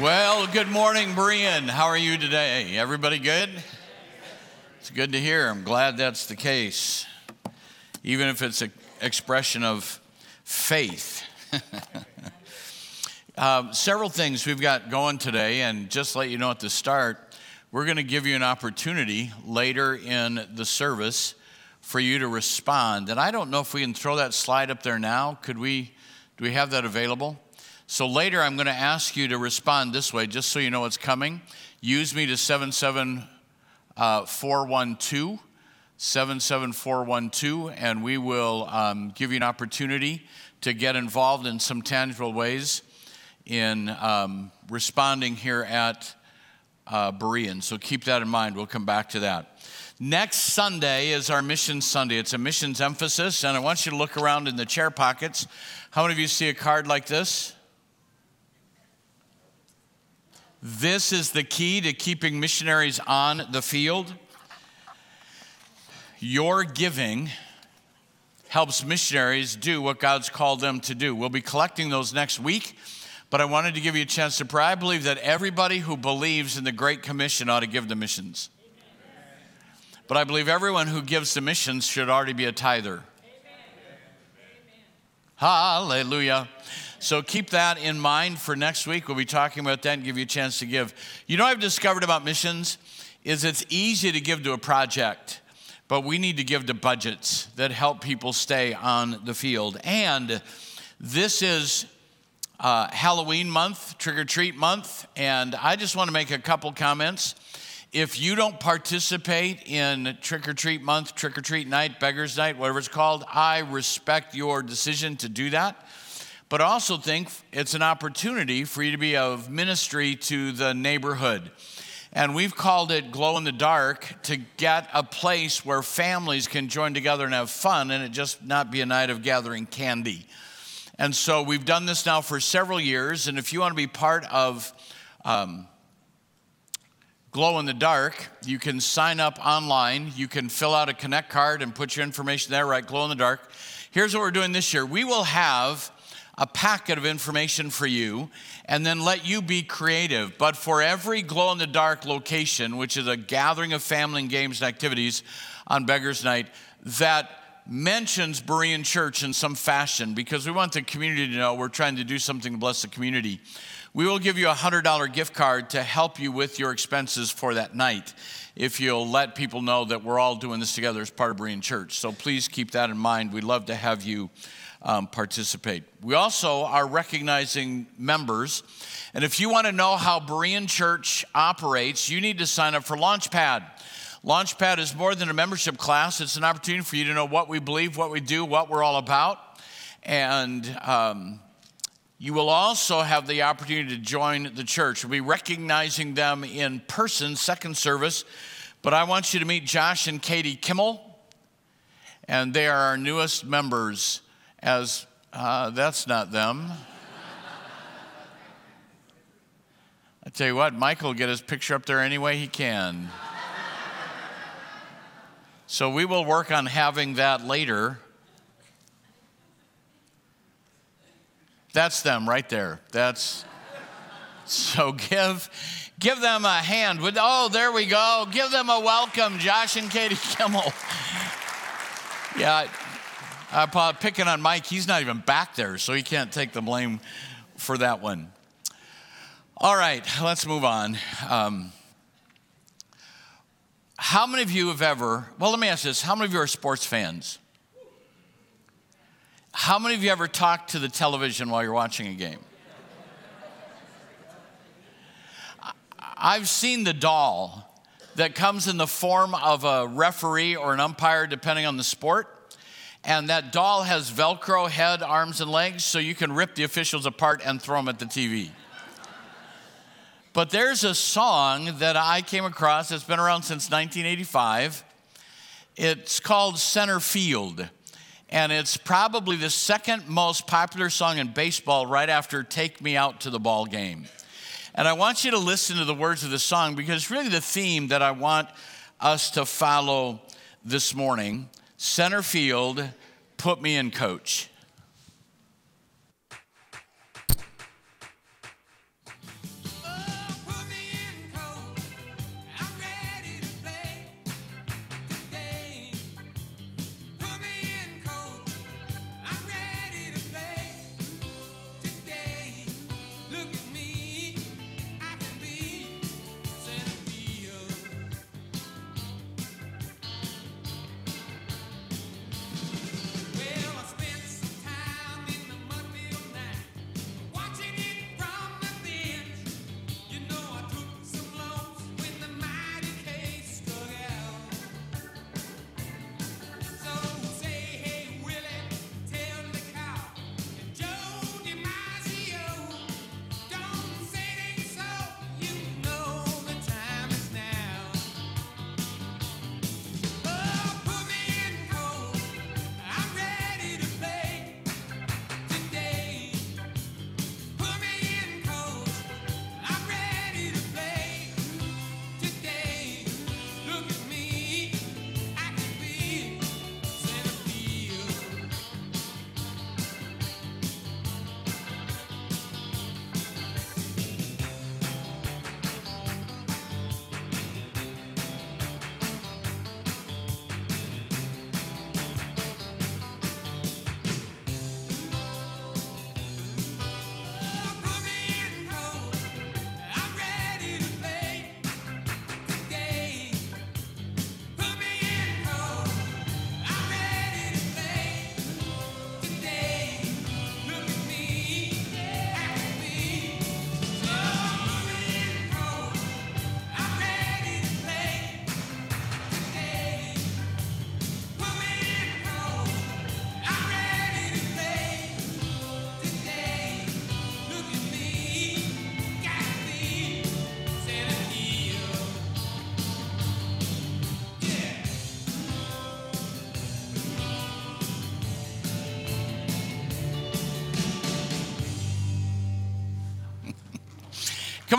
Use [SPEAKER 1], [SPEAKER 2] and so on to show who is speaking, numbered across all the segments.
[SPEAKER 1] Well, good morning, Brian. How are you today? Everybody good? It's good to hear. I'm glad that's the case, even if it's an expression of faith. uh, several things we've got going today, and just let you know at the start, we're going to give you an opportunity later in the service for you to respond. And I don't know if we can throw that slide up there now. Could we? Do we have that available? So later, I'm going to ask you to respond this way, just so you know what's coming. Use me to 77412, 77412, and we will um, give you an opportunity to get involved in some tangible ways in um, responding here at uh, Berean. So keep that in mind. We'll come back to that. Next Sunday is our Mission Sunday. It's a missions emphasis, and I want you to look around in the chair pockets. How many of you see a card like this? This is the key to keeping missionaries on the field. Your giving helps missionaries do what God's called them to do. We'll be collecting those next week, but I wanted to give you a chance to pray. I believe that everybody who believes in the Great Commission ought to give the missions. But I believe everyone who gives the missions should already be a tither. Hallelujah. So keep that in mind for next week. We'll be talking about that and give you a chance to give. You know, I've discovered about missions is it's easy to give to a project, but we need to give to budgets that help people stay on the field. And this is uh, Halloween month, trick or treat month, and I just want to make a couple comments. If you don't participate in trick or treat month, trick or treat night, beggar's night, whatever it's called, I respect your decision to do that but I also think it's an opportunity for you to be of ministry to the neighborhood. And we've called it Glow in the Dark to get a place where families can join together and have fun and it just not be a night of gathering candy. And so we've done this now for several years. And if you want to be part of um, Glow in the Dark, you can sign up online. You can fill out a Connect card and put your information there, right? Glow in the Dark. Here's what we're doing this year we will have a packet of information for you and then let you be creative. But for every glow in the dark location, which is a gathering of family and games and activities on Beggar's Night, that mentions Berean Church in some fashion because we want the community to know we're trying to do something to bless the community. We will give you a $100 gift card to help you with your expenses for that night if you'll let people know that we're all doing this together as part of Berean Church. So please keep that in mind. We'd love to have you um, participate. We also are recognizing members. And if you want to know how Berean Church operates, you need to sign up for Launchpad. Launchpad is more than a membership class, it's an opportunity for you to know what we believe, what we do, what we're all about. And um, you will also have the opportunity to join the church. We'll be recognizing them in person, second service. But I want you to meet Josh and Katie Kimmel, and they are our newest members as uh, that's not them. I tell you what, Michael will get his picture up there any way he can. So we will work on having that later. That's them right there. That's so give give them a hand. Oh, there we go. Give them a welcome, Josh and Katie Kimmel. Yeah, uh, picking on Mike, he's not even back there, so he can't take the blame for that one. All right, let's move on. Um, how many of you have ever, well, let me ask this how many of you are sports fans? How many of you ever talked to the television while you're watching a game? I've seen the doll that comes in the form of a referee or an umpire, depending on the sport and that doll has Velcro head, arms, and legs, so you can rip the officials apart and throw them at the TV. But there's a song that I came across that's been around since 1985. It's called Center Field, and it's probably the second most popular song in baseball right after Take Me Out to the Ball Game. And I want you to listen to the words of the song because it's really the theme that I want us to follow this morning center field, put me in coach.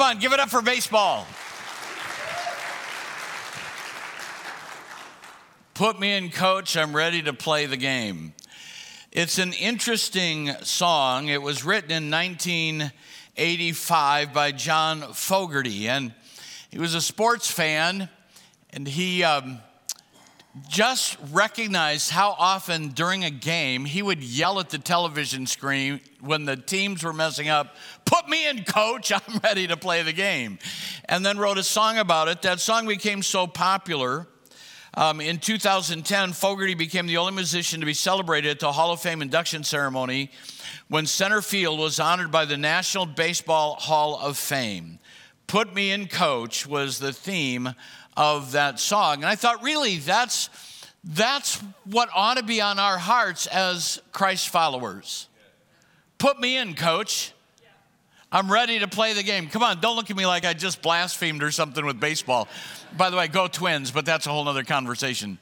[SPEAKER 1] On, give it up for baseball. Put me in, coach. I'm ready to play the game. It's an interesting song. It was written in 1985 by John Fogerty, and he was a sports fan, and he um, just recognized how often during a game he would yell at the television screen when the teams were messing up, Put me in, coach, I'm ready to play the game. And then wrote a song about it. That song became so popular. Um, in 2010, Fogerty became the only musician to be celebrated at the Hall of Fame induction ceremony when center field was honored by the National Baseball Hall of Fame. Put Me in Coach was the theme of that song. And I thought, really, that's, that's what ought to be on our hearts as Christ followers. Put me in, coach. I'm ready to play the game. Come on, don't look at me like I just blasphemed or something with baseball. By the way, go twins, but that's a whole other conversation.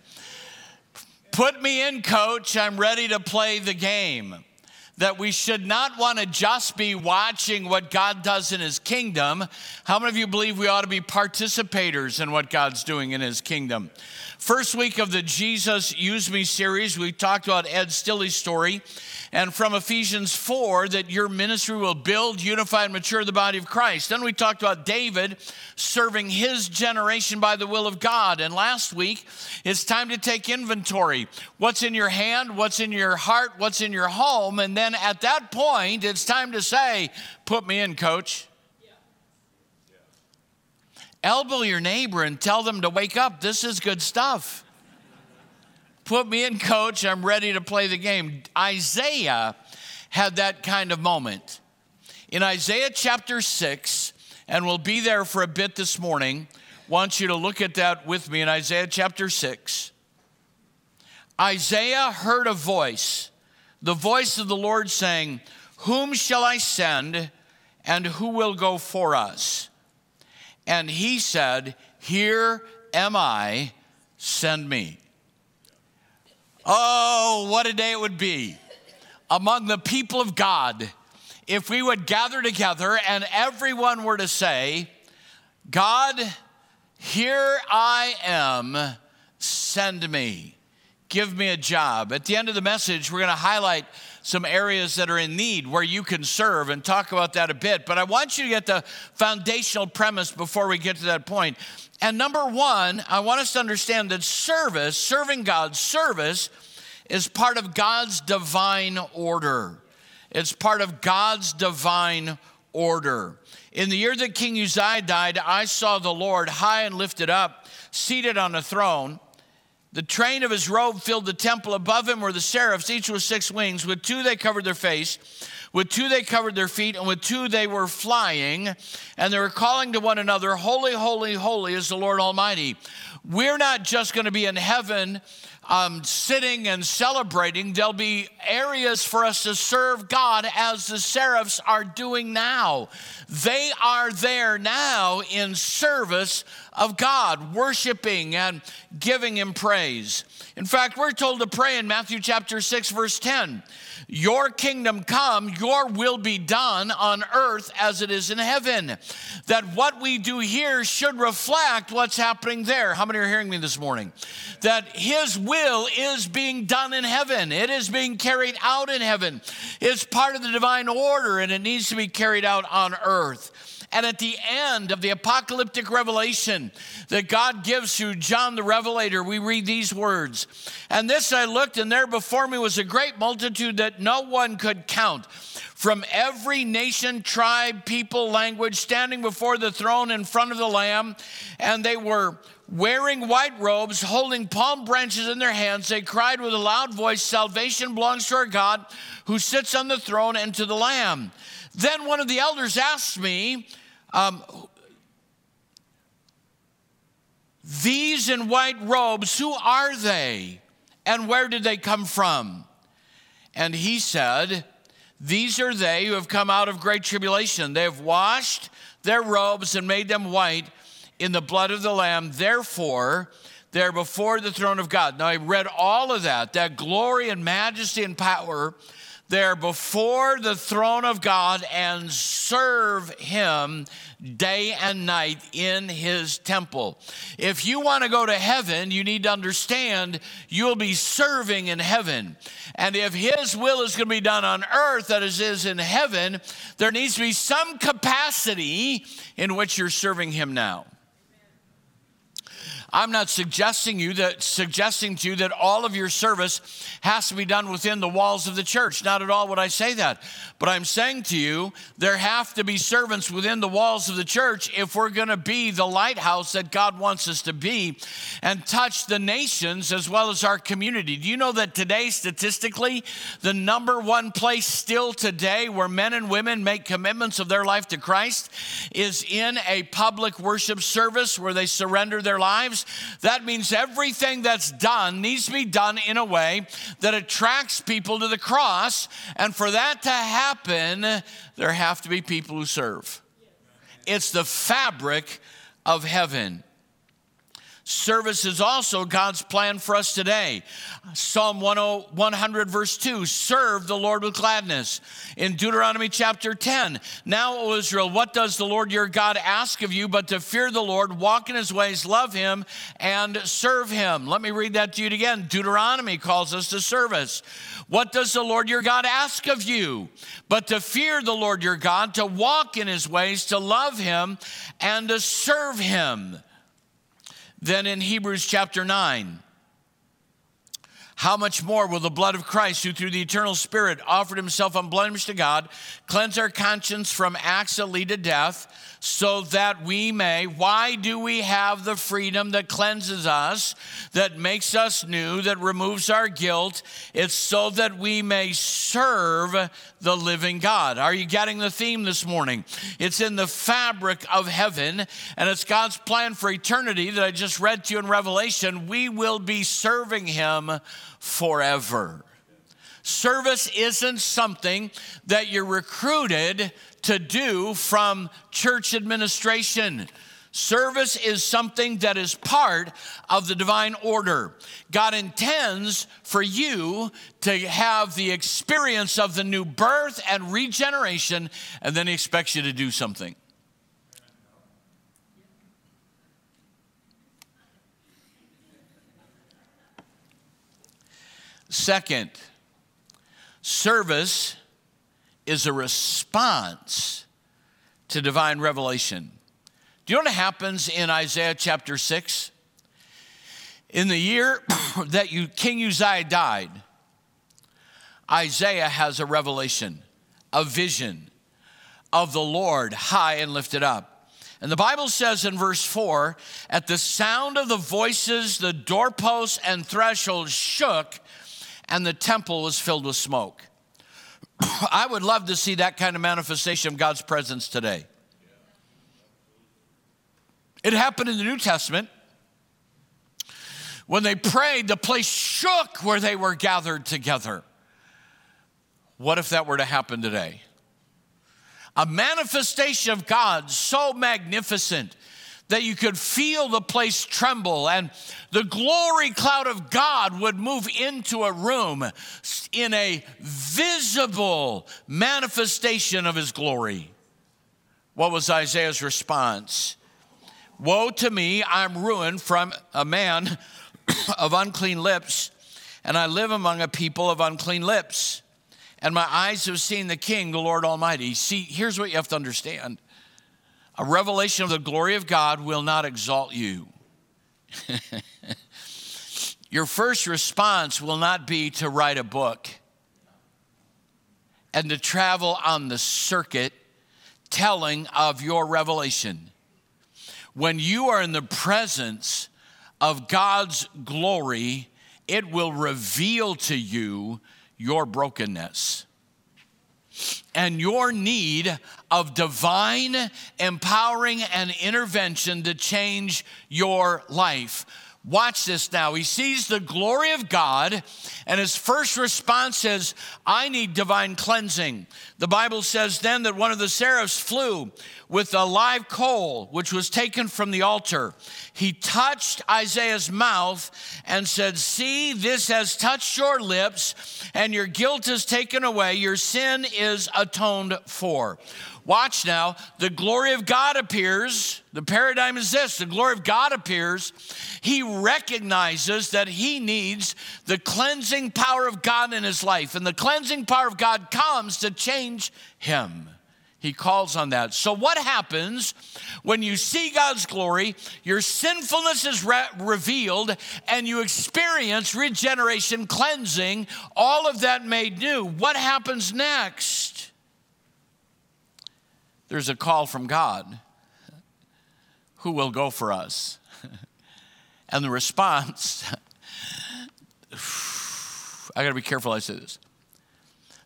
[SPEAKER 1] Put me in, coach. I'm ready to play the game that we should not want to just be watching what God does in His kingdom. How many of you believe we ought to be participators in what God's doing in His kingdom? First week of the Jesus Use Me series, we talked about Ed Stilley's story and from Ephesians 4 that your ministry will build, unify, and mature the body of Christ. Then we talked about David serving his generation by the will of God. And last week, it's time to take inventory. What's in your hand? What's in your heart? What's in your home? And then at that point, it's time to say, Put me in, coach. Elbow your neighbor and tell them to wake up. This is good stuff. Put me in, coach. I'm ready to play the game. Isaiah had that kind of moment. In Isaiah chapter 6, and we'll be there for a bit this morning, want you to look at that with me in Isaiah chapter 6. Isaiah heard a voice, the voice of the Lord saying, Whom shall I send, and who will go for us? And he said, Here am I, send me. Oh, what a day it would be among the people of God if we would gather together and everyone were to say, God, here I am, send me. Give me a job. At the end of the message, we're going to highlight some areas that are in need where you can serve and talk about that a bit. But I want you to get the foundational premise before we get to that point. And number one, I want us to understand that service, serving God, service is part of God's divine order. It's part of God's divine order. In the year that King Uzziah died, I saw the Lord high and lifted up, seated on a throne. The train of his robe filled the temple. Above him were the seraphs, each with six wings. With two they covered their face, with two they covered their feet, and with two they were flying. And they were calling to one another, Holy, holy, holy is the Lord Almighty. We're not just going to be in heaven um, sitting and celebrating. There'll be areas for us to serve God as the seraphs are doing now. They are there now in service of God, worshiping and giving Him praise. In fact, we're told to pray in Matthew chapter 6, verse 10 your kingdom come, your will be done on earth as it is in heaven. That what we do here should reflect what's happening there. How many are hearing me this morning? That His will is being done in heaven, it is being carried out in heaven. It's part of the divine order and it needs to be carried out on earth. And at the end of the apocalyptic revelation that God gives to John the Revelator, we read these words And this I looked, and there before me was a great multitude that no one could count from every nation, tribe, people, language, standing before the throne in front of the Lamb. And they were wearing white robes, holding palm branches in their hands. They cried with a loud voice Salvation belongs to our God who sits on the throne and to the Lamb. Then one of the elders asked me, um, these in white robes, who are they? And where did they come from? And he said, These are they who have come out of great tribulation. They have washed their robes and made them white in the blood of the Lamb. Therefore, they're before the throne of God. Now, I read all of that, that glory and majesty and power there before the throne of God and serve Him day and night in His temple. If you want to go to heaven, you need to understand you'll be serving in heaven. And if His will is going to be done on earth as it is in heaven, there needs to be some capacity in which you're serving Him now. I'm not suggesting you that suggesting to you that all of your service has to be done within the walls of the church. Not at all would I say that. But I'm saying to you, there have to be servants within the walls of the church if we're going to be the lighthouse that God wants us to be and touch the nations as well as our community. Do you know that today, statistically, the number one place still today where men and women make commitments of their life to Christ is in a public worship service where they surrender their lives? That means everything that's done needs to be done in a way that attracts people to the cross. And for that to happen, there have to be people who serve. It's the fabric of heaven. Service is also God's plan for us today. Psalm 100, verse 2 serve the Lord with gladness. In Deuteronomy chapter 10, now, O Israel, what does the Lord your God ask of you but to fear the Lord, walk in his ways, love him, and serve him? Let me read that to you again. Deuteronomy calls us to service. What does the Lord your God ask of you but to fear the Lord your God, to walk in his ways, to love him, and to serve him? Then in Hebrews chapter 9. How much more will the blood of Christ, who through the eternal Spirit offered himself unblemished to God, cleanse our conscience from acts that lead to death? so that we may. Why do we have the freedom that cleanses us, that makes us new, that removes our guilt? It's so that we may serve the living God. Are you getting the theme this morning? It's in the fabric of heaven, and it's God's plan for eternity that I just read to you in Revelation. We will be serving Him forever. Service isn't something that you're recruited to do from church administration. Service is something that is part of the divine order. God intends for you to have the experience of the new birth and regeneration, and then He expects you to do something. Second, service is a response to divine revelation. Do you know what happens in Isaiah chapter 6? In the year that you, King Uzziah died, Isaiah has a revelation, a vision of the Lord high and lifted up. And the Bible says in verse 4 at the sound of the voices, the doorposts and thresholds shook, and the temple was filled with smoke. I would love to see that kind of manifestation of God's presence today. It happened in the New Testament. When they prayed, the place shook where they were gathered together. What if that were to happen today? A manifestation of God so magnificent that you could feel the place tremble and the glory cloud of God would move into a room in a visible manifestation of his glory. What was Isaiah's response? Woe to me, I'm ruined from a man of unclean lips, and I live among a people of unclean lips. And my eyes have seen the King, the Lord Almighty. See, here's what you have to understand a revelation of the glory of God will not exalt you. Your first response will not be to write a book and to travel on the circuit telling of your revelation. When you are in the presence of God's glory, it will reveal to you your brokenness and your need of divine empowering and intervention to change your life. Watch this now. He sees the glory of God, and his first response is, I need divine cleansing. The Bible says then that one of the seraphs flew with a live coal, which was taken from the altar. He touched Isaiah's mouth and said, See, this has touched your lips, and your guilt is taken away, your sin is atoned for. Watch now, the glory of God appears. The paradigm is this the glory of God appears. He recognizes that he needs the cleansing power of God in his life, and the cleansing power of God comes to change him. He calls on that. So, what happens when you see God's glory, your sinfulness is re- revealed, and you experience regeneration, cleansing, all of that made new? What happens next? There's a call from God who will go for us? and the response, I gotta be careful I say this.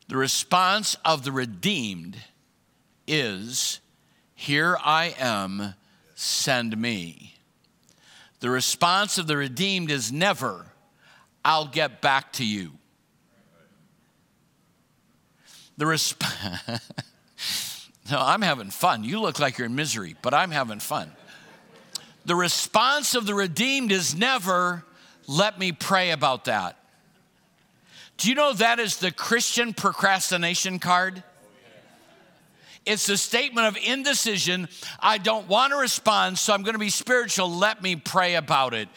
[SPEAKER 1] The response of the redeemed is, Here I am, send me. The response of the redeemed is never, I'll get back to you. The response. No, I'm having fun. You look like you're in misery, but I'm having fun. The response of the redeemed is never, let me pray about that. Do you know that is the Christian procrastination card? It's a statement of indecision. I don't want to respond, so I'm going to be spiritual. Let me pray about it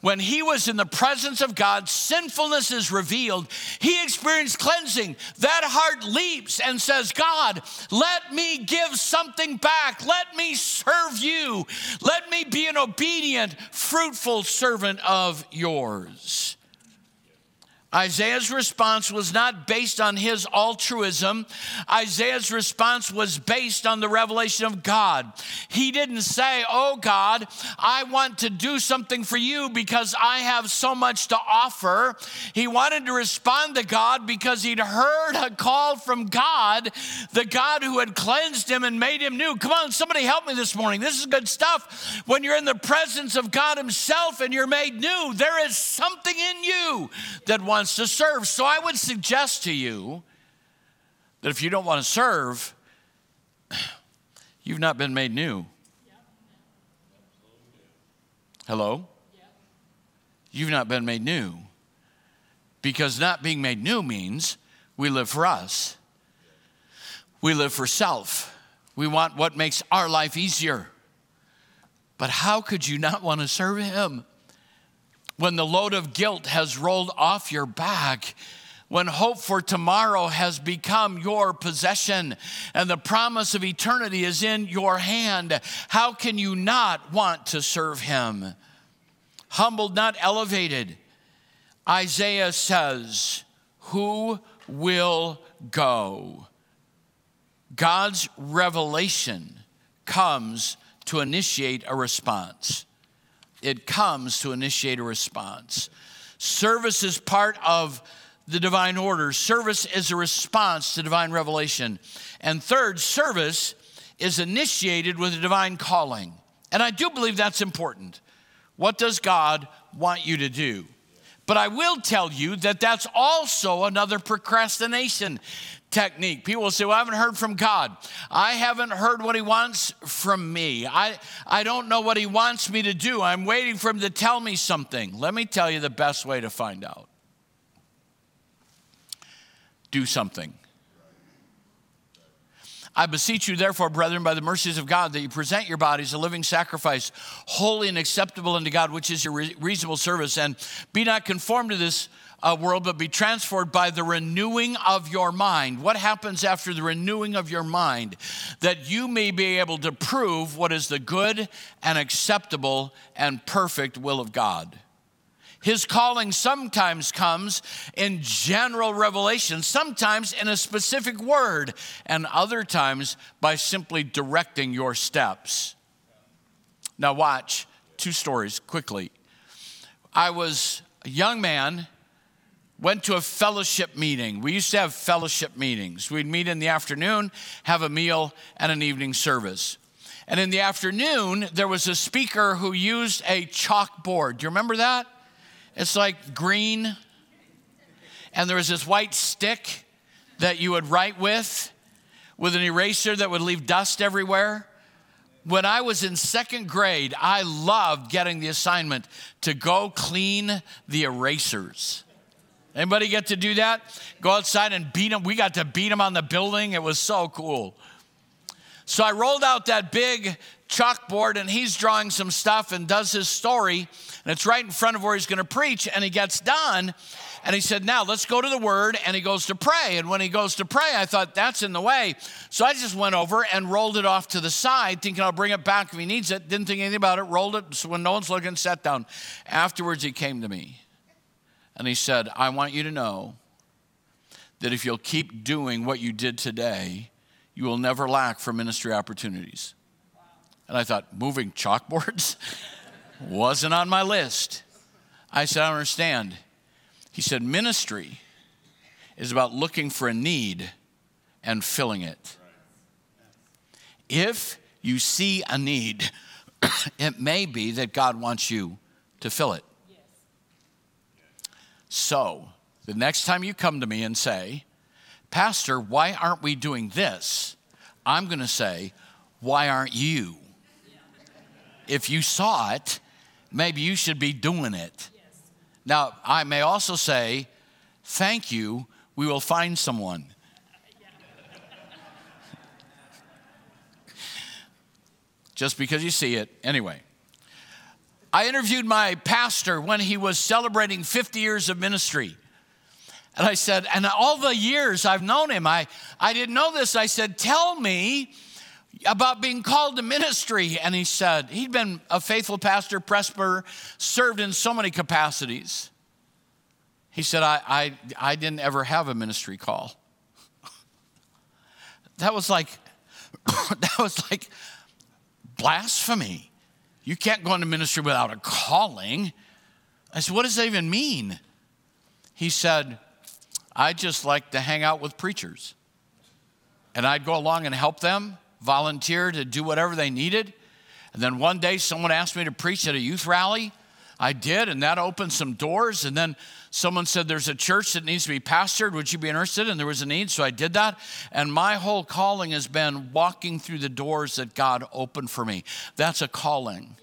[SPEAKER 1] when he was in the presence of God, sinfulness is revealed. He experienced cleansing. That heart leaps and says, God, let me give something back. Let me serve you. Let me be an obedient, fruitful servant of yours. Isaiah's response was not based on his altruism. Isaiah's response was based on the revelation of God. He didn't say, Oh God, I want to do something for you because I have so much to offer. He wanted to respond to God because he'd heard a call from God, the God who had cleansed him and made him new. Come on, somebody help me this morning. This is good stuff. When you're in the presence of God Himself and you're made new, there is something in you that wants wants to serve. So I would suggest to you that if you don't want to serve, you've not been made new. Hello? You've not been made new. Because not being made new means we live for us, we live for self. We want what makes our life easier. But how could you not want to serve Him? When the load of guilt has rolled off your back, when hope for tomorrow has become your possession and the promise of eternity is in your hand, how can you not want to serve him? Humbled, not elevated. Isaiah says, Who will go? God's revelation comes to initiate a response it comes to initiate a response. Service is part of the divine order. Service is a response to divine revelation. And third, service is initiated with a divine calling. And I do believe that's important. What does God want you to do? But I will tell you that that's also another procrastination technique. People will say, Well, I haven't heard from God. I haven't heard what He wants from me. I, I don't know what He wants me to do. I'm waiting for Him to tell me something. Let me tell you the best way to find out do something. I beseech you, therefore, brethren, by the mercies of God, that you present your bodies a living sacrifice, holy and acceptable unto God, which is your reasonable service. And be not conformed to this uh, world, but be transformed by the renewing of your mind. What happens after the renewing of your mind? That you may be able to prove what is the good and acceptable and perfect will of God. His calling sometimes comes in general revelation, sometimes in a specific word, and other times by simply directing your steps. Now, watch two stories quickly. I was a young man went to a fellowship meeting. We used to have fellowship meetings. We'd meet in the afternoon, have a meal, and an evening service. And in the afternoon, there was a speaker who used a chalkboard. Do you remember that? It's like green, and there was this white stick that you would write with, with an eraser that would leave dust everywhere. When I was in second grade, I loved getting the assignment to go clean the erasers. Anybody get to do that? Go outside and beat them. We got to beat them on the building. It was so cool. So I rolled out that big chalkboard and he's drawing some stuff and does his story. And it's right in front of where he's going to preach. And he gets done and he said, Now let's go to the word. And he goes to pray. And when he goes to pray, I thought, That's in the way. So I just went over and rolled it off to the side, thinking I'll bring it back if he needs it. Didn't think anything about it, rolled it. So when no one's looking, sat down. Afterwards, he came to me and he said, I want you to know that if you'll keep doing what you did today, you will never lack for ministry opportunities. And I thought, moving chalkboards wasn't on my list. I said, I understand. He said, ministry is about looking for a need and filling it. If you see a need, it may be that God wants you to fill it. So, the next time you come to me and say, Pastor, why aren't we doing this? I'm going to say, Why aren't you? If you saw it, maybe you should be doing it. Now, I may also say, Thank you, we will find someone. Just because you see it. Anyway, I interviewed my pastor when he was celebrating 50 years of ministry. And I said, and all the years I've known him, I, I didn't know this. I said, tell me about being called to ministry. And he said, he'd been a faithful pastor, presbyter, served in so many capacities. He said, I, I, I didn't ever have a ministry call. that was like, that was like blasphemy. You can't go into ministry without a calling. I said, What does that even mean? He said, I just like to hang out with preachers. And I'd go along and help them, volunteer to do whatever they needed. And then one day someone asked me to preach at a youth rally. I did, and that opened some doors. And then someone said, There's a church that needs to be pastored. Would you be interested? And there was a need, so I did that. And my whole calling has been walking through the doors that God opened for me. That's a calling.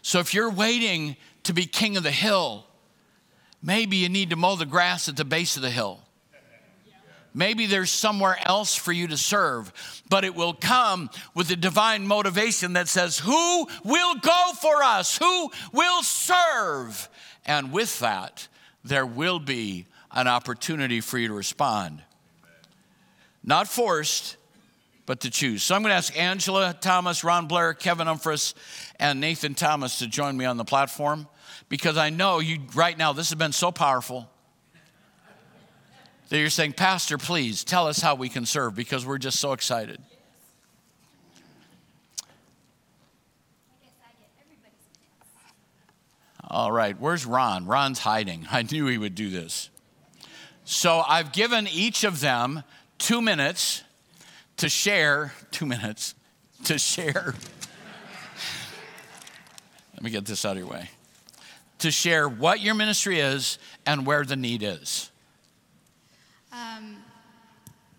[SPEAKER 1] So if you're waiting to be king of the hill, maybe you need to mow the grass at the base of the hill. Maybe there's somewhere else for you to serve, but it will come with a divine motivation that says, Who will go for us? Who will serve? And with that, there will be an opportunity for you to respond. Not forced, but to choose. So I'm going to ask Angela Thomas, Ron Blair, Kevin Umphris, and Nathan Thomas to join me on the platform because I know you right now, this has been so powerful that you're saying, Pastor, please tell us how we can serve because we're just so excited. All right, where's Ron? Ron's hiding. I knew he would do this. So I've given each of them two minutes to share, two minutes to share. Let me get this out of your way. To share what your ministry is and where the need is.
[SPEAKER 2] Um,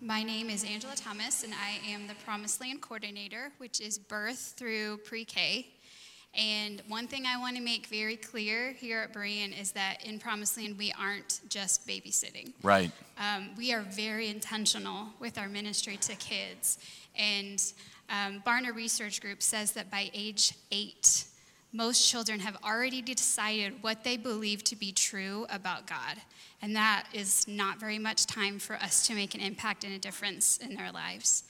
[SPEAKER 2] my name is Angela Thomas, and I am the Promised Land Coordinator, which is birth through pre K. And one thing I want to make very clear here at Berean is that in Promised Land, we aren't just babysitting.
[SPEAKER 1] Right.
[SPEAKER 2] Um, we are very intentional with our ministry to kids. And um, Barna Research Group says that by age eight, most children have already decided what they believe to be true about God. And that is not very much time for us to make an impact and a difference in their lives.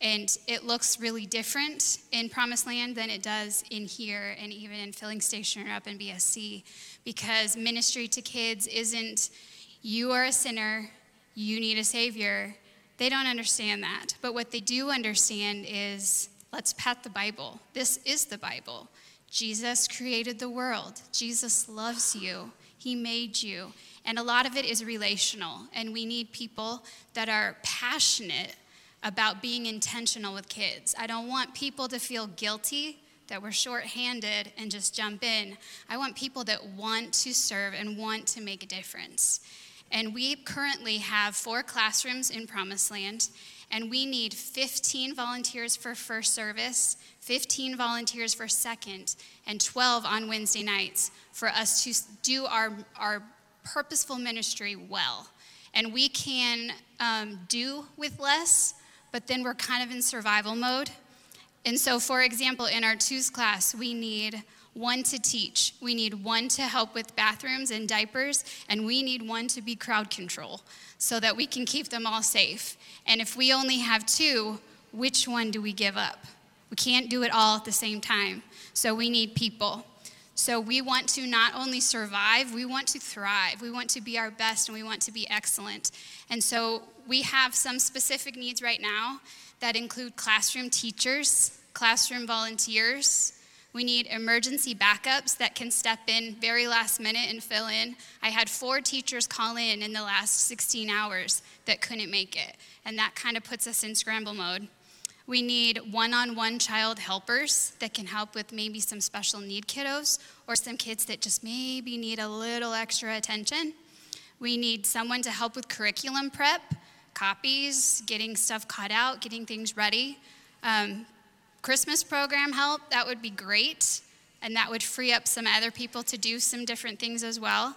[SPEAKER 2] And it looks really different in Promised Land than it does in here and even in Filling Station or up in BSC because ministry to kids isn't you are a sinner, you need a savior. They don't understand that. But what they do understand is let's pat the Bible. This is the Bible. Jesus created the world, Jesus loves you, He made you. And a lot of it is relational, and we need people that are passionate about being intentional with kids. I don't want people to feel guilty that we're short-handed and just jump in. I want people that want to serve and want to make a difference. And we currently have four classrooms in Promised Land, and we need 15 volunteers for first service, 15 volunteers for second, and 12 on Wednesday nights for us to do our, our purposeful ministry well. And we can um, do with less, but then we're kind of in survival mode and so, for example, in our twos class, we need one to teach, we need one to help with bathrooms and diapers, and we need one to be crowd control so that we can keep them all safe. And if we only have two, which one do we give up? We can't do it all at the same time. So we need people. So we want to not only survive, we want to thrive. We want to be our best and we want to be excellent. And so we have some specific needs right now that include classroom teachers, classroom volunteers. We need emergency backups that can step in very last minute and fill in. I had four teachers call in in the last 16 hours that couldn't make it, and that kind of puts us in scramble mode. We need one on one child helpers that can help with maybe some special need kiddos or some kids that just maybe need a little extra attention. We need someone to help with curriculum prep copies, getting stuff cut out, getting things ready. Um, Christmas program help, that would be great. And that would free up some other people to do some different things as well.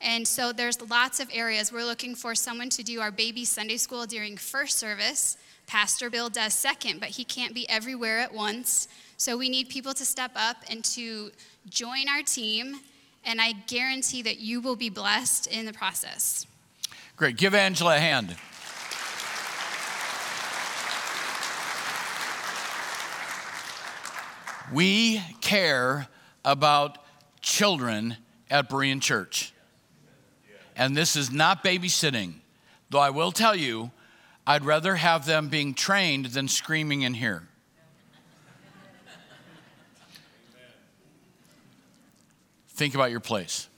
[SPEAKER 2] And so there's lots of areas. We're looking for someone to do our baby Sunday school during first service. Pastor Bill does second, but he can't be everywhere at once. So we need people to step up and to join our team. And I guarantee that you will be blessed in the process.
[SPEAKER 1] Great. Give Angela a hand. We care about children at Berean Church. And this is not babysitting, though I will tell you, I'd rather have them being trained than screaming in here. Think about your place.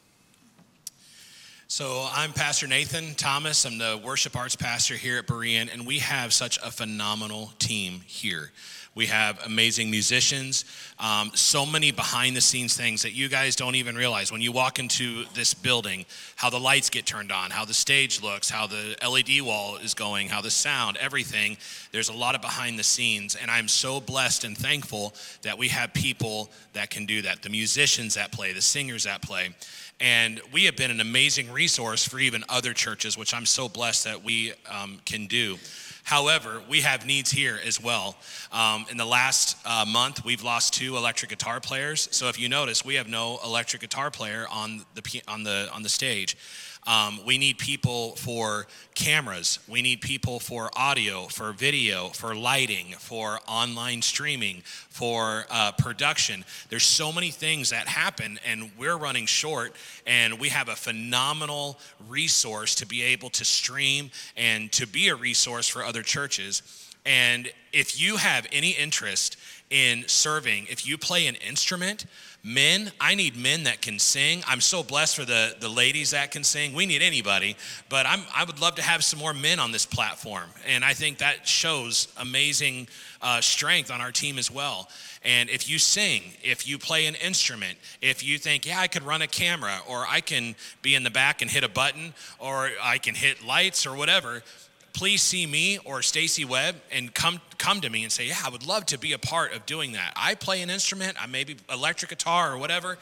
[SPEAKER 3] So, I'm Pastor Nathan Thomas. I'm the worship arts pastor here at Berean, and we have such a phenomenal team here. We have amazing musicians, um, so many behind the scenes things that you guys don't even realize. When you walk into this building, how the lights get turned on, how the stage looks, how the LED wall is going, how the sound, everything. There's a lot of behind the scenes. And I'm so blessed and thankful that we have people that can do that the musicians that play, the singers that play. And we have been an amazing resource for even other churches, which I'm so blessed that we um, can do. However, we have needs here as well. Um, in the last uh, month, we've lost two electric guitar players. So if you notice, we have no electric guitar player on the on the on the stage. Um, we need people for cameras. We need people for audio, for video, for lighting, for online streaming, for uh, production. There's so many things that happen, and we're running short. And we have a phenomenal resource to be able to stream and to be a resource for other churches. And if you have any interest in serving, if you play an instrument, men i need men that can sing. I'm so blessed for the, the ladies that can sing. We need anybody but I'm, i would love to have some more men on this platform. And i think that shows amazing uh, strength on our team as well. And if you sing if you play an instrument if you think yeah i could run a camera or i can be in the back and hit a button or i can hit lights or whatever please see me or Stacy Webb and come come to me and say, "Yeah, I would love to be a part of doing that. I play an instrument, I maybe electric guitar or whatever."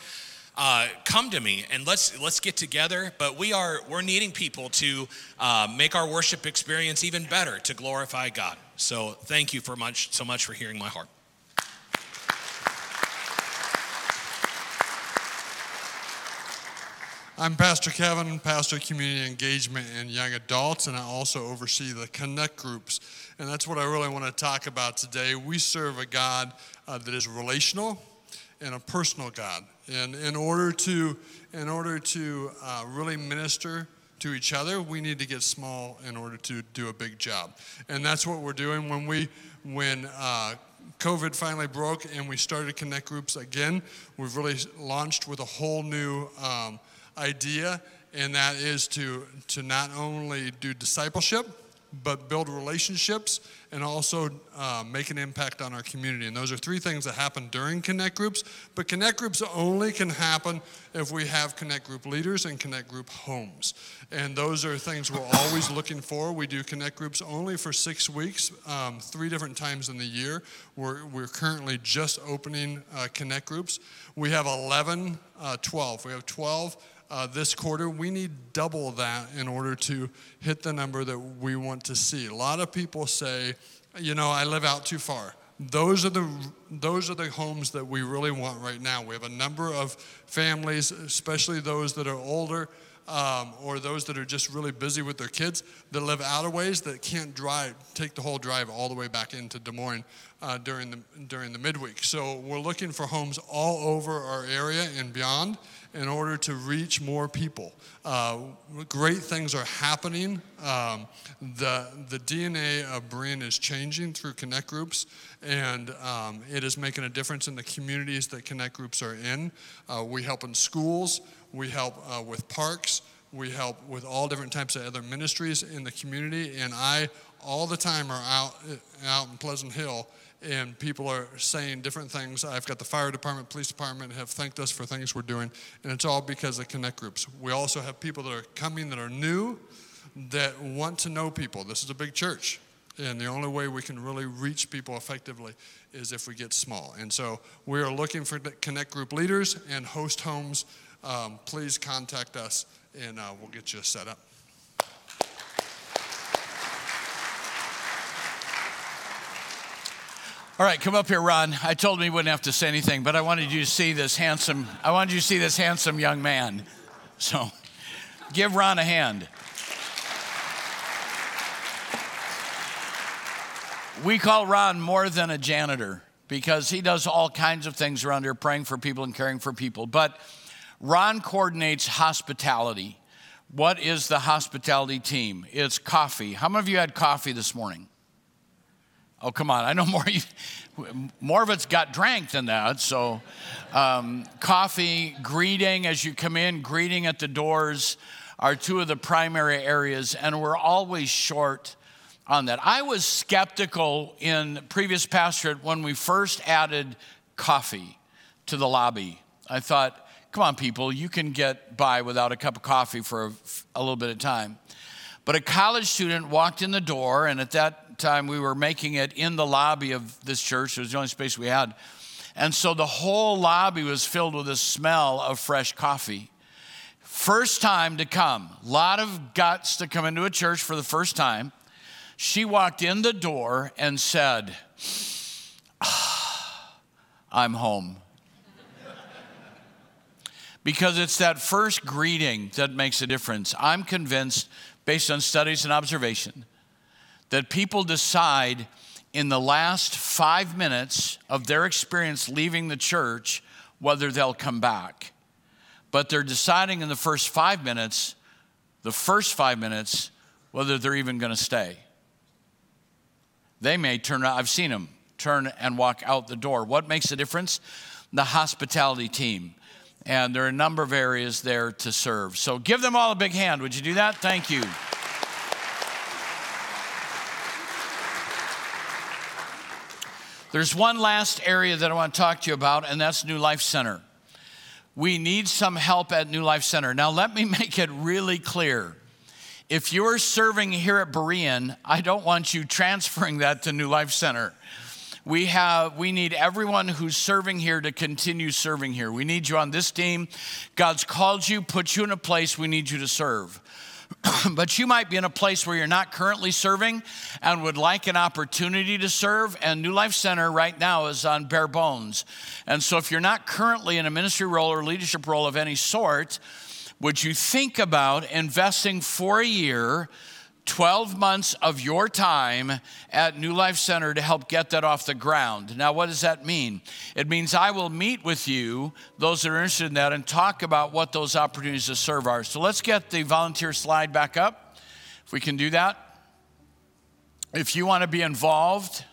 [SPEAKER 3] Uh, come to me and let's let's get together. But we are we're needing people to uh, make our worship experience even better to glorify God. So thank you for much so much for hearing my heart.
[SPEAKER 4] I'm Pastor Kevin, Pastor of Community Engagement and Young Adults, and I also oversee the Connect groups. And that's what I really want to talk about today. We serve a God uh, that is relational and a personal God. And in order to, in order to uh, really minister to each other, we need to get small in order to do a big job. And that's what we're doing when we, when uh, COVID finally broke and we started Connect groups again. We've really launched with a whole new um, idea, and that is to, to not only do discipleship, but build relationships and also uh, make an impact on our community. And those are three things that happen during Connect groups. But Connect groups only can happen if we have Connect group leaders and Connect group homes. And those are things we're always looking for. We do Connect groups only for six weeks, um, three different times in the year. We're, we're currently just opening uh, Connect groups. We have 11, uh, 12. We have 12 uh, this quarter, we need double that in order to hit the number that we want to see. A lot of people say, you know, I live out too far. Those are the those are the homes that we really want right now. We have a number of families, especially those that are older. Um, or those that are just really busy with their kids that live out of ways that can't drive, take the whole drive all the way back into Des Moines uh, during the during the midweek. So we're looking for homes all over our area and beyond in order to reach more people. Uh, great things are happening. Um, the, the DNA of Berean is changing through Connect groups, and um, it is making a difference in the communities that Connect groups are in. Uh, we help in schools, we help uh, with parks, we help with all different types of other ministries in the community, and I all the time are out, out in Pleasant Hill and people are saying different things. I've got the fire department, police department have thanked us for things we're doing, and it's all because of Connect groups. We also have people that are coming that are new that want to know people. This is a big church, and the only way we can really reach people effectively is if we get small. And so we are looking for Connect group leaders and host homes. Um, please contact us, and uh, we'll get you set up.
[SPEAKER 1] All right, come up here, Ron. I told him he wouldn't have to say anything, but I wanted you to see this handsome. I wanted you to see this handsome young man. So, give Ron a hand. We call Ron more than a janitor because he does all kinds of things around here, praying for people and caring for people. But Ron coordinates hospitality. What is the hospitality team? It's coffee. How many of you had coffee this morning? Oh, come on. I know more, more of it's got drank than that. So, um, coffee, greeting as you come in, greeting at the doors are two of the primary areas, and we're always short on that. I was skeptical in previous pastorate when we first added coffee to the lobby. I thought, come on, people, you can get by without a cup of coffee for a, a little bit of time. But a college student walked in the door, and at time we were making it in the lobby of this church. It was the only space we had. And so the whole lobby was filled with the smell of fresh coffee. First time to come, a lot of guts to come into a church for the first time. She walked in the door and said, ah, I'm home. because it's that first greeting that makes a difference. I'm convinced, based on studies and observation, that people decide in the last five minutes of their experience leaving the church whether they'll come back. But they're deciding in the first five minutes, the first five minutes, whether they're even going to stay. They may turn, I've seen them turn and walk out the door. What makes the difference? The hospitality team. And there are a number of areas there to serve. So give them all a big hand. Would you do that? Thank you. There's one last area that I want to talk to you about, and that's New Life Center. We need some help at New Life Center. Now, let me make it really clear. If you're serving here at Berean, I don't want you transferring that to New Life Center. We have we need everyone who's serving here to continue serving here. We need you on this team. God's called you, put you in a place we need you to serve. but you might be in a place where you're not currently serving and would like an opportunity to serve. And New Life Center right now is on bare bones. And so, if you're not currently in a ministry role or leadership role of any sort, would you think about investing for a year 12 months of your time at New Life Center to help get that off the ground. Now, what does that mean? It means I will meet with you, those that are interested in that, and talk about what those opportunities to serve are. So let's get the volunteer slide back up, if we can do that. If you want to be involved,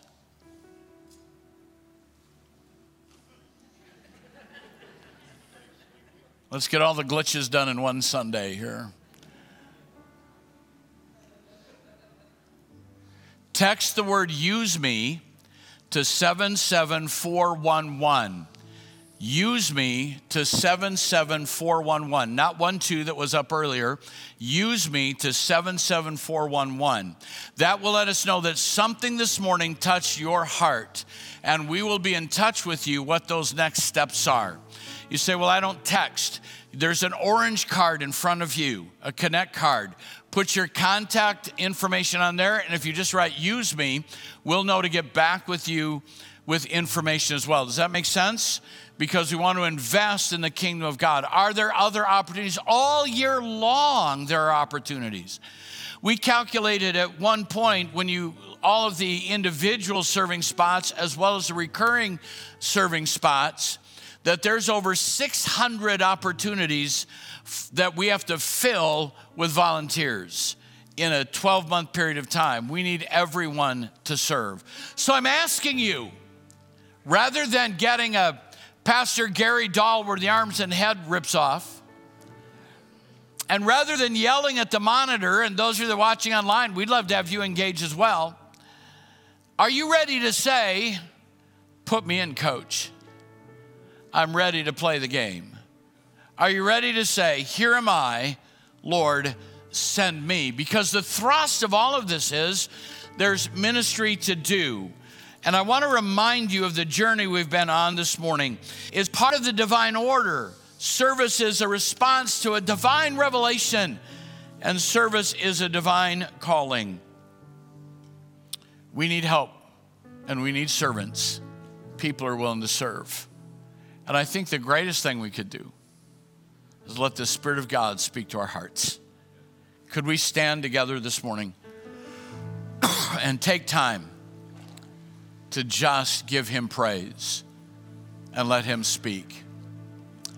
[SPEAKER 1] let's get all the glitches done in one Sunday here. Text the word use me to 77411. Use me to 77411, not 1 2 that was up earlier. Use me to 77411. That will let us know that something this morning touched your heart, and we will be in touch with you what those next steps are. You say, Well, I don't text. There's an orange card in front of you, a Connect card. Put your contact information on there, and if you just write use me, we'll know to get back with you with information as well. Does that make sense? Because we want to invest in the kingdom of God. Are there other opportunities? All year long, there are opportunities. We calculated at one point when you all of the individual serving spots as well as the recurring serving spots that there's over 600 opportunities that we have to fill with volunteers in a 12 month period of time. We need everyone to serve. So I'm asking you, rather than getting a Pastor Gary doll where the arms and head rips off, and rather than yelling at the monitor, and those of you that are watching online, we'd love to have you engage as well. Are you ready to say, Put me in, coach? I'm ready to play the game. Are you ready to say, Here am I, Lord, send me? Because the thrust of all of this is there's ministry to do. And I want to remind you of the journey we've been on this morning. Is part of the divine order. Service is a response to a divine revelation, and service is a divine calling. We need help, and we need servants. People are willing to serve. And I think the greatest thing we could do is let the Spirit of God speak to our hearts. Could we stand together this morning and take time to just give Him praise and let Him speak?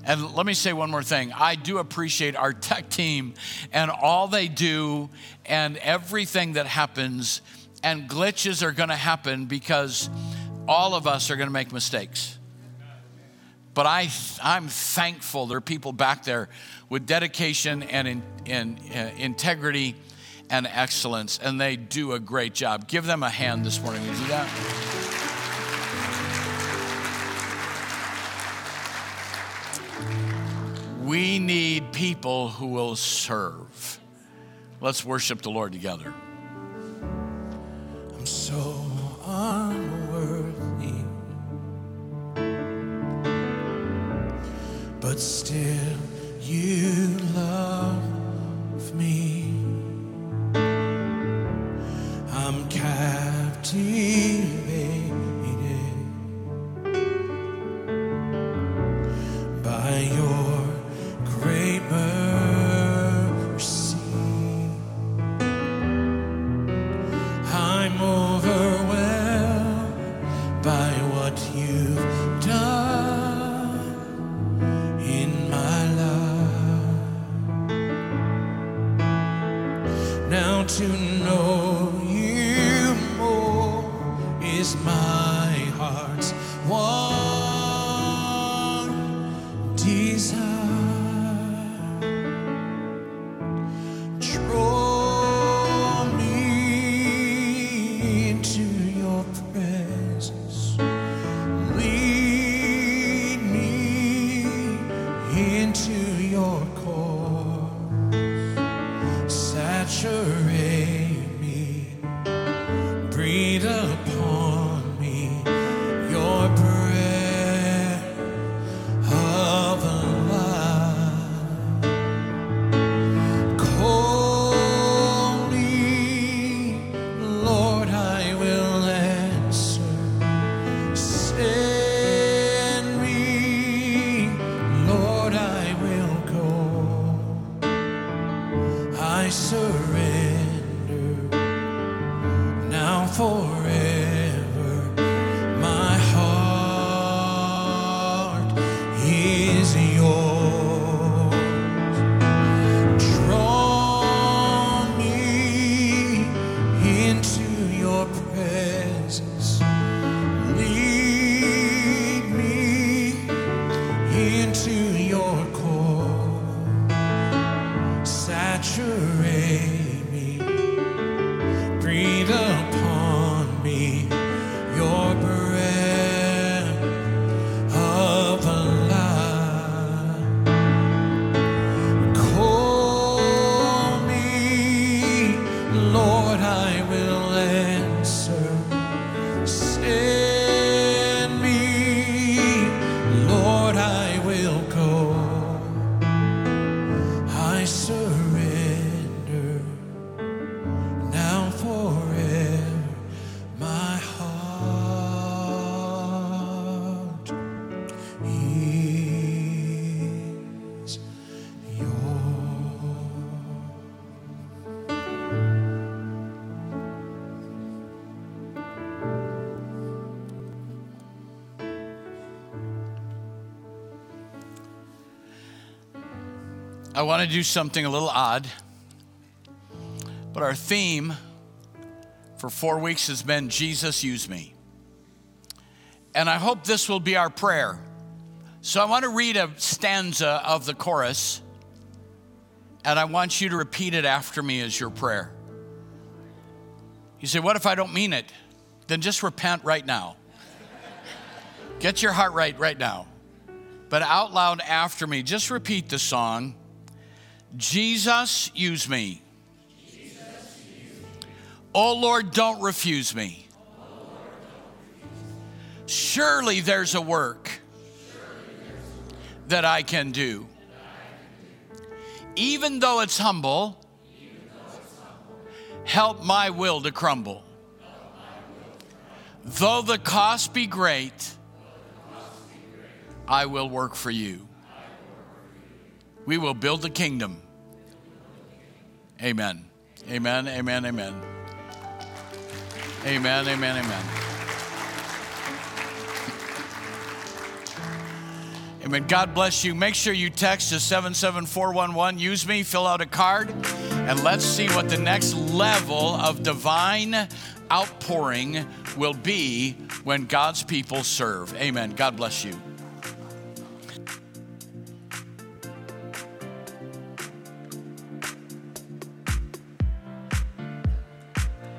[SPEAKER 1] And let me say one more thing. I do appreciate our tech team and all they do and everything that happens. And glitches are going to happen because all of us are going to make mistakes. But I, I'm thankful there are people back there with dedication and in, in, uh, integrity and excellence, and they do a great job. Give them a hand this morning. Would you do that? We need people who will serve. Let's worship the Lord together.
[SPEAKER 5] I'm so unworthy. But still you love life.
[SPEAKER 1] To do something a little odd, but our theme for four weeks has been Jesus, use me. And I hope this will be our prayer. So I want to read a stanza of the chorus, and I want you to repeat it after me as your prayer. You say, What if I don't mean it? Then just repent right now. Get your heart right right now. But out loud after me, just repeat the song Jesus, use me. Oh Lord, don't refuse me. Surely there's a work that I can do. Even though it's humble, help my will to crumble. Though the cost be great, I will work for you. We will build the kingdom. Amen. Amen. Amen. Amen. Amen. Amen. Amen. Amen. God bless you. Make sure you text to 77411. Use me, fill out a card, and let's see what the next level of divine outpouring will be when God's people serve. Amen. God bless you.